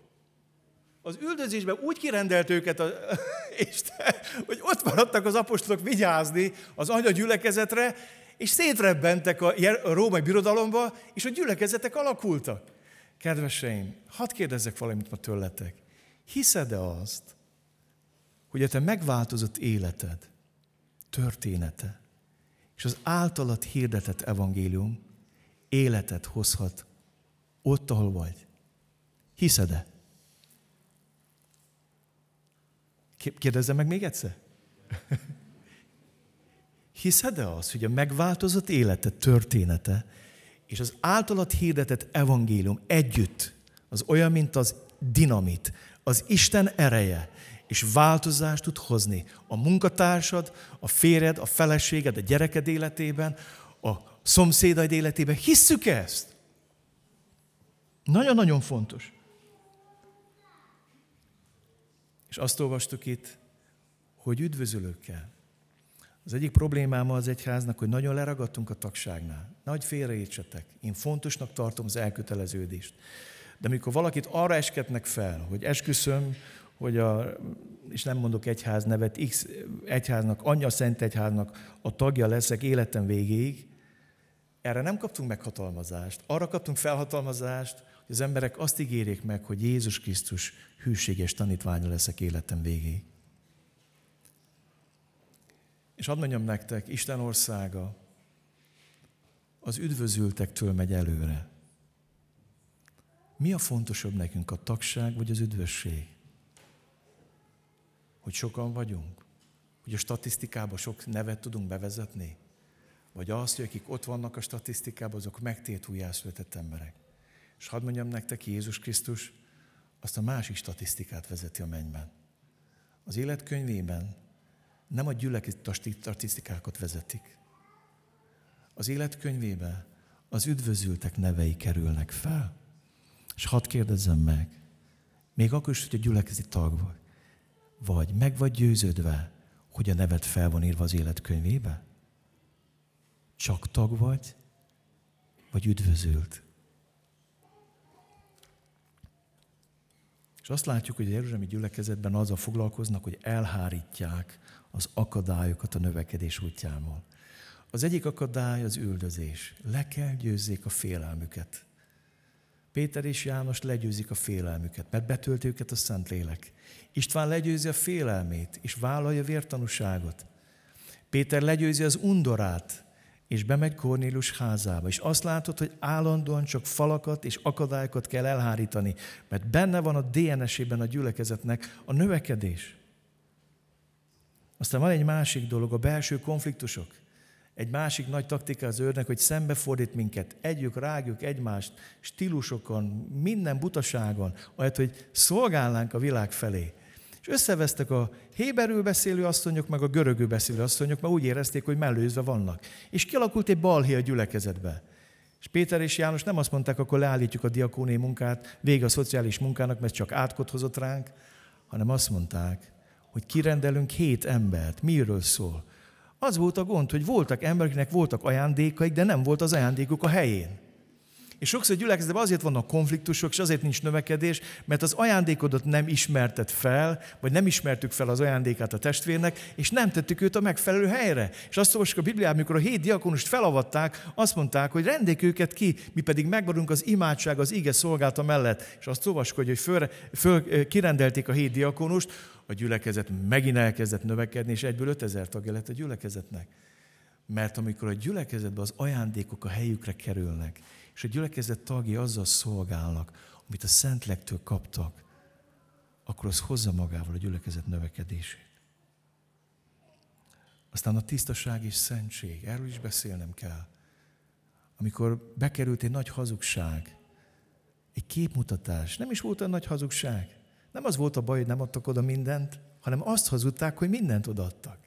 Az üldözésben úgy kirendelt őket a, [laughs] Isten, hogy ott maradtak az apostolok vigyázni az anya gyülekezetre, és szétrebbentek a római birodalomba, és a gyülekezetek alakultak. Kedveseim, hadd kérdezzek valamit ma tőletek. Hiszed-e azt, hogy a te megváltozott életed, története, és az általat hirdetett evangélium életet hozhat ott, ahol vagy. Hiszed-e? Kérdezzem meg még egyszer. Hiszed-e az, hogy a megváltozott élete, története és az általat hirdetett evangélium együtt az olyan, mint az dinamit, az Isten ereje, és változást tud hozni a munkatársad, a férjed, a feleséged, a gyereked életében, a szomszédaid életében. Hisszük ezt? Nagyon-nagyon fontos. És azt olvastuk itt, hogy üdvözülőkkel. Az egyik problémáma az egyháznak, hogy nagyon leragadtunk a tagságnál. Nagy félreértsetek. Én fontosnak tartom az elköteleződést. De amikor valakit arra esketnek fel, hogy esküszöm, hogy a, és nem mondok egyház nevet, X egyháznak, anyja szent egyháznak a tagja leszek életem végéig, erre nem kaptunk meghatalmazást. Arra kaptunk felhatalmazást, hogy az emberek azt ígérik meg, hogy Jézus Krisztus hűséges tanítványa leszek életem végéig. És hadd mondjam nektek, Isten országa az üdvözültektől megy előre. Mi a fontosabb nekünk, a tagság vagy az üdvösség? Hogy sokan vagyunk? Hogy a statisztikába sok nevet tudunk bevezetni? Vagy azt, hogy akik ott vannak a statisztikában, azok megtért újjászületett emberek? És hadd mondjam nektek, Jézus Krisztus azt a másik statisztikát vezeti a mennyben. Az életkönyvében nem a gyülekezet statisztikákat vezetik. Az életkönyvében az üdvözültek nevei kerülnek fel. És hadd kérdezzem meg, még akkor is, hogy a gyülekezeti tag vagy, vagy meg vagy győződve, hogy a neved fel van írva az életkönyvébe? Csak tag vagy, vagy üdvözült? És azt látjuk, hogy a Jeruzsálemi gyülekezetben azzal foglalkoznak, hogy elhárítják az akadályokat a növekedés útjából. Az egyik akadály az üldözés. Le kell győzzék a félelmüket. Péter és János legyőzik a félelmüket, mert betölt őket a Szentlélek. István legyőzi a félelmét, és vállalja vértanúságot. Péter legyőzi az undorát, és bemegy Kornélius házába, és azt látod, hogy állandóan csak falakat és akadályokat kell elhárítani, mert benne van a DNS-ében a gyülekezetnek a növekedés. Aztán van egy másik dolog, a belső konfliktusok. Egy másik nagy taktika az őrnek, hogy szembefordít minket, együk, rágjuk egymást, stílusokon, minden butaságon, ahelyett, hogy szolgálnánk a világ felé. És összevesztek a héberül beszélő asszonyok, meg a görögül beszélő asszonyok, mert úgy érezték, hogy mellőzve vannak. És kialakult egy balhé a gyülekezetbe. És Péter és János nem azt mondták, akkor leállítjuk a diakóné munkát, vége a szociális munkának, mert csak átkot hozott ránk, hanem azt mondták, hogy kirendelünk hét embert. Miről szól? Az volt a gond, hogy voltak embereknek voltak ajándékaik, de nem volt az ajándékuk a helyén. És sokszor gyülekezetben azért vannak konfliktusok, és azért nincs növekedés, mert az ajándékodat nem ismertet fel, vagy nem ismertük fel az ajándékát a testvérnek, és nem tettük őt a megfelelő helyre. És azt olvasjuk a Bibliában, amikor a hét diakonust felavatták, azt mondták, hogy rendék őket ki, mi pedig megvadunk az imádság, az ige szolgálta mellett. És azt olvasjuk, hogy föl, föl, kirendelték a hét diakonust, a gyülekezet megint elkezdett növekedni, és egyből 5000 tagja lett a gyülekezetnek. Mert amikor a gyülekezetben az ajándékok a helyükre kerülnek, és a gyülekezet tagjai azzal szolgálnak, amit a Szentlegtől kaptak, akkor az hozza magával a gyülekezet növekedését. Aztán a tisztaság és szentség, erről is beszélnem kell. Amikor bekerült egy nagy hazugság, egy képmutatás, nem is volt olyan nagy hazugság. Nem az volt a baj, hogy nem adtak oda mindent, hanem azt hazudták, hogy mindent odaadtak.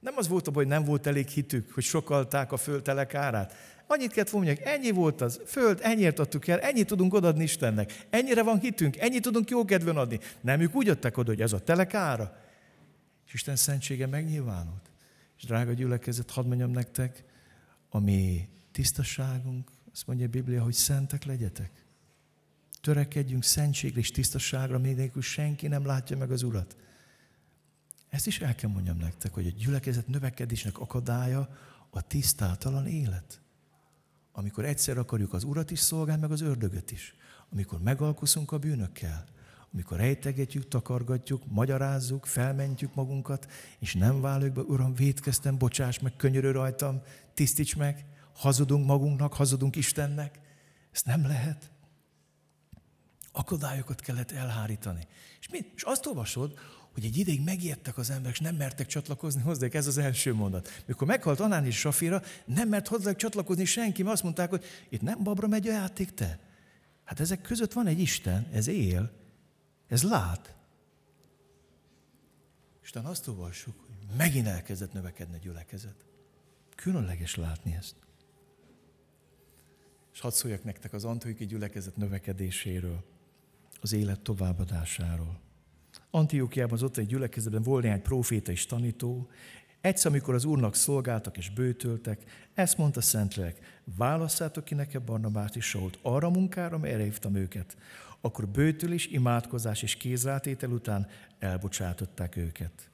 Nem az volt a baj, hogy nem volt elég hitük, hogy sokalták a földtelek árát. Annyit kellett mondani, ennyi volt az föld, ennyiért adtuk el, ennyit tudunk odaadni Istennek. Ennyire van hitünk, ennyit tudunk jó kedven adni. Nem, ők úgy adták oda, hogy ez a telek ára. És Isten szentsége megnyilvánult. És drága gyülekezet, hadd mondjam nektek, a mi tisztaságunk, azt mondja a Biblia, hogy szentek legyetek. Törekedjünk szentségre és tisztaságra, még nélkül senki nem látja meg az Urat. Ezt is el kell mondjam nektek, hogy a gyülekezet növekedésnek akadálya a tisztátalan élet. Amikor egyszer akarjuk az Urat is szolgálni, meg az ördögöt is. Amikor megalkuszunk a bűnökkel. Amikor rejtegetjük, takargatjuk, magyarázzuk, felmentjük magunkat, és nem váljuk be, Uram, védkeztem, bocsáss meg, könyörő rajtam, tisztíts meg, hazudunk magunknak, hazudunk Istennek. Ezt nem lehet. Akadályokat kellett elhárítani. És, mi? és azt olvasod, hogy egy ideig megijedtek az emberek, és nem mertek csatlakozni hozzájuk. Ez az első mondat. Mikor meghalt Anán és Safira, nem mert hozzájuk csatlakozni senki, mert azt mondták, hogy itt nem babra megy a játék te. Hát ezek között van egy Isten, ez él, ez lát. Isten azt olvassuk, hogy megint elkezdett növekedni a gyülekezet. Különleges látni ezt. És hadd szóljak nektek az Antioki gyülekezet növekedéséről, az élet továbbadásáról. Antiókiában az ottani gyülekezetben volt néhány proféta és tanító. Egyszer, amikor az úrnak szolgáltak és bőtöltek, ezt mondta Szentlélek, válasszátok ki nekem Barnabást és Sault arra a munkára, amelyre hívtam őket. Akkor bőtölés, imádkozás és kézrátétel után elbocsátották őket.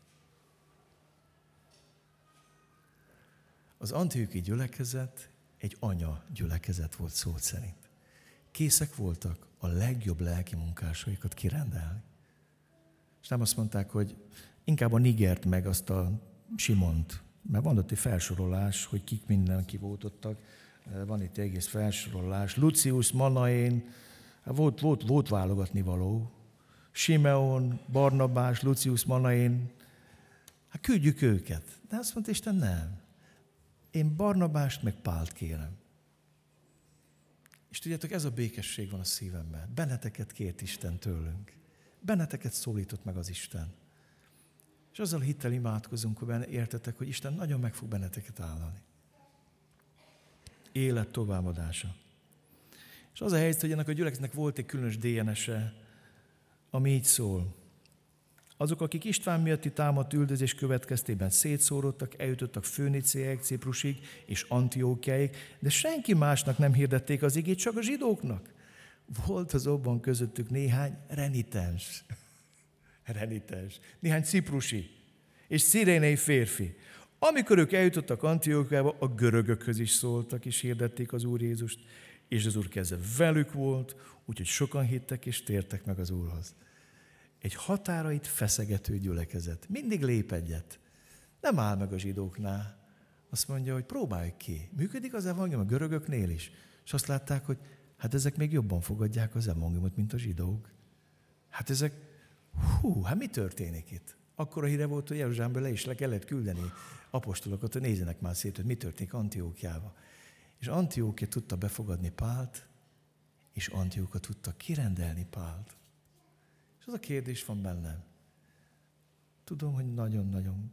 Az antióki gyülekezet egy anya gyülekezet volt szó szerint. Készek voltak a legjobb lelki munkásaikat kirendelni. És nem azt mondták, hogy inkább a Nigert meg azt a Simont, mert van ott egy felsorolás, hogy kik mindenki voltottak, van itt egész felsorolás. Lucius, Manaén, hát volt, volt, volt válogatni való. Simeon, Barnabás, Lucius, Manaén, hát küldjük őket. De azt mondta Isten, nem. Én Barnabást meg Pált kérem. És tudjátok, ez a békesség van a szívemben. Benneteket kért Isten tőlünk. Benneteket szólított meg az Isten. És azzal hittel imádkozunk, hogy benne értetek, hogy Isten nagyon meg fog benneteket állani. Élet továbbadása. És az a helyzet, hogy ennek a gyülekezetnek volt egy különös DNS-e, ami így szól. Azok, akik István miatti támadt üldözés következtében szétszórodtak, eljutottak Főnicéig, Ciprusig és Antiókiáig, de senki másnak nem hirdették az igét, csak a zsidóknak. Volt azonban közöttük néhány renitens, [laughs] renitens, néhány ciprusi és szirénei férfi. Amikor ők eljutottak Antiókiába, a görögökhöz is szóltak és hirdették az Úr Jézust, és az Úr keze velük volt, úgyhogy sokan hittek és tértek meg az Úrhoz egy határait feszegető gyülekezet. Mindig lép egyet. Nem áll meg a zsidóknál. Azt mondja, hogy próbáljuk ki. Működik az evangélium a görögöknél is. És azt látták, hogy hát ezek még jobban fogadják az evangéliumot, mint a zsidók. Hát ezek, hú, hát mi történik itt? Akkor a híre volt, hogy Jeruzsálembe le is le kellett küldeni apostolokat, hogy nézzenek már szét, hogy mi történik Antiókiába. És Antiókia tudta befogadni Pált, és Antióka tudta kirendelni Pált. És az a kérdés van bennem. Tudom, hogy nagyon-nagyon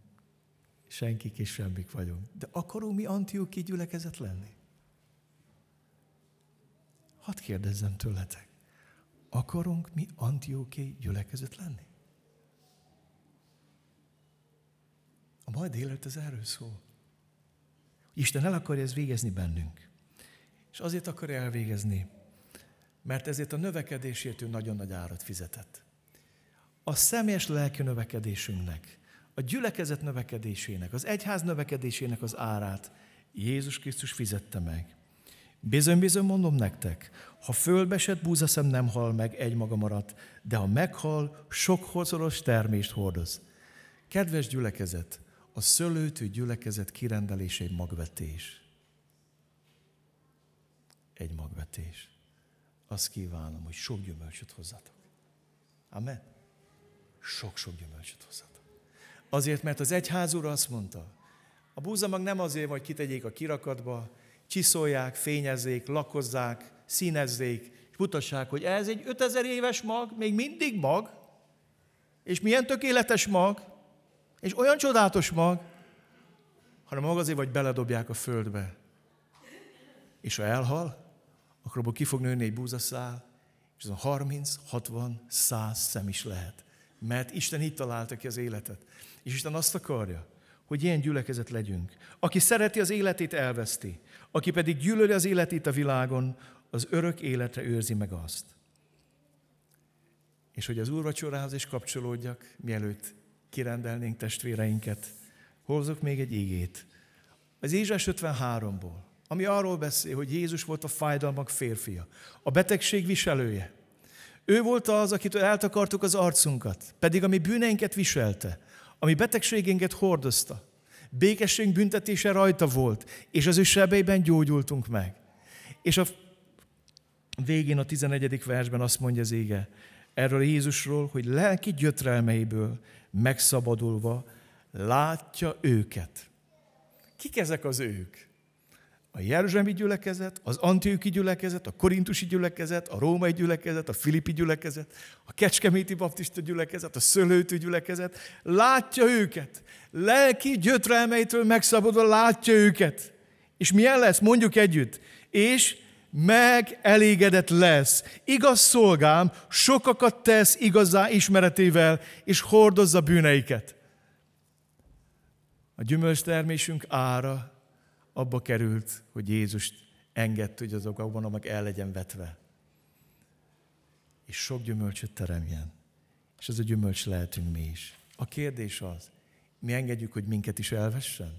senkik és semmik vagyunk. De akarunk mi Antioki gyülekezet lenni? Hadd kérdezzem tőletek. Akarunk mi Antioki gyülekezet lenni? A majd élet az erről szól. Isten el akarja ezt végezni bennünk. És azért akarja elvégezni, mert ezért a növekedésért ő nagyon nagy árat fizetett a személyes lelki növekedésünknek, a gyülekezet növekedésének, az egyház növekedésének az árát Jézus Krisztus fizette meg. Bizony-bizony mondom nektek, ha fölbesett búzaszem nem hal meg, egy maga maradt, de ha meghal, sok hozoros termést hordoz. Kedves gyülekezet, a szőlőtű gyülekezet kirendelése egy magvetés. Egy magvetés. Azt kívánom, hogy sok gyümölcsöt hozzatok. Amen sok-sok gyümölcsöt hozhat. Azért, mert az egyház úr azt mondta, a búzamag nem azért, hogy kitegyék a kirakatba, csiszolják, fényezzék, lakozzák, színezzék, és mutassák, hogy ez egy 5000 éves mag, még mindig mag, és milyen tökéletes mag, és olyan csodálatos mag, hanem maga azért, vagy beledobják a földbe. És ha elhal, akkor abból ki fog nőni egy búzaszál, és az a 30, 60, 100 szem is lehet. Mert Isten így találta ki az életet. És Isten azt akarja, hogy ilyen gyülekezet legyünk. Aki szereti az életét, elveszti. Aki pedig gyűlöli az életét a világon, az örök életre őrzi meg azt. És hogy az úrvacsorához is kapcsolódjak, mielőtt kirendelnénk testvéreinket, hozok még egy ígét. Az Ézsás 53-ból, ami arról beszél, hogy Jézus volt a fájdalmak férfia, a betegség viselője, ő volt az, akitől eltakartuk az arcunkat, pedig ami bűneinket viselte, ami betegségénket hordozta. Békesség büntetése rajta volt, és az ő sebeiben gyógyultunk meg. És a végén a 11. versben azt mondja az ége, erről Jézusról, hogy lelki gyötrelmeiből megszabadulva látja őket. Kik ezek az ők? A Jeruzsálemi gyülekezet, az Antioki gyülekezet, a Korintusi gyülekezet, a Római gyülekezet, a Filippi gyülekezet, a Kecskeméti Baptista gyülekezet, a Szőlőtű gyülekezet, látja őket. Lelki gyötrelmeitől megszabadulva látja őket. És milyen lesz? Mondjuk együtt. És meg elégedett lesz. Igaz szolgám sokakat tesz igazá ismeretével, és hordozza bűneiket. A gyümölcstermésünk ára abba került, hogy Jézus engedte, hogy azokban meg el legyen vetve. És sok gyümölcsöt teremjen. És ez a gyümölcs lehetünk mi is. A kérdés az, mi engedjük, hogy minket is elvessen?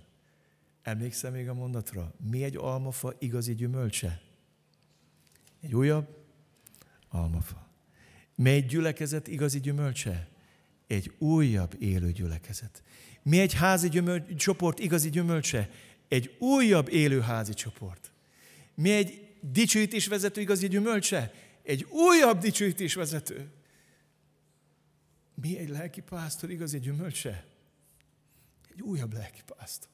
Emlékszem még a mondatra? Mi egy almafa igazi gyümölcse? Egy újabb almafa. Mi egy gyülekezet igazi gyümölcse? Egy újabb élő gyülekezet. Mi egy házi gyümölcs, csoport igazi gyümölcse? Egy újabb élő házi csoport. Mi egy dicsőítésvezető igazi gyümölcse? Egy újabb dicsőítésvezető. Mi egy lelki pásztor igazi gyümölcse? Egy újabb lelki pásztor.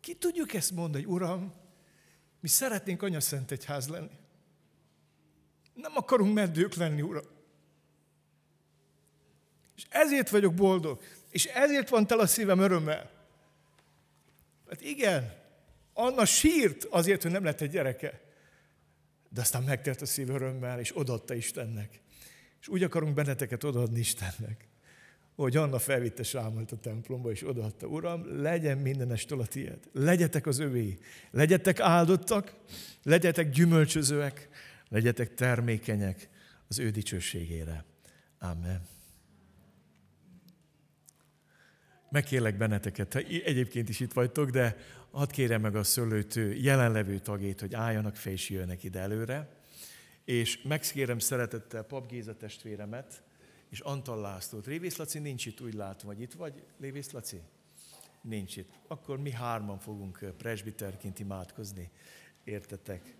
Ki tudjuk ezt mondani, Uram? Mi szeretnénk anyaszent egyház lenni. Nem akarunk meddők lenni, Uram. És ezért vagyok boldog, és ezért van tel a szívem örömmel. Mert igen, Anna sírt azért, hogy nem lett egy gyereke. De aztán megtelt a szív örömmel, és odaadta Istennek. És úgy akarunk benneteket odaadni Istennek, hogy Anna felvitte Sámuelt a templomba, és odaadta, Uram, legyen mindenestől a tiéd. Legyetek az övé. Legyetek áldottak, legyetek gyümölcsözőek, legyetek termékenyek az ő dicsőségére. Amen. Megkérlek benneteket, egyébként is itt vagytok, de hadd kérem meg a szőlőtő jelenlevő tagét, hogy álljanak fel és jöjjenek ide előre. És megkérem szeretettel Pap Géza testvéremet, és Antal Lászlót. Lévész Laci nincs itt, úgy látom, hogy itt vagy, Lévész Laci? Nincs itt. Akkor mi hárman fogunk presbiterként imádkozni. Értetek?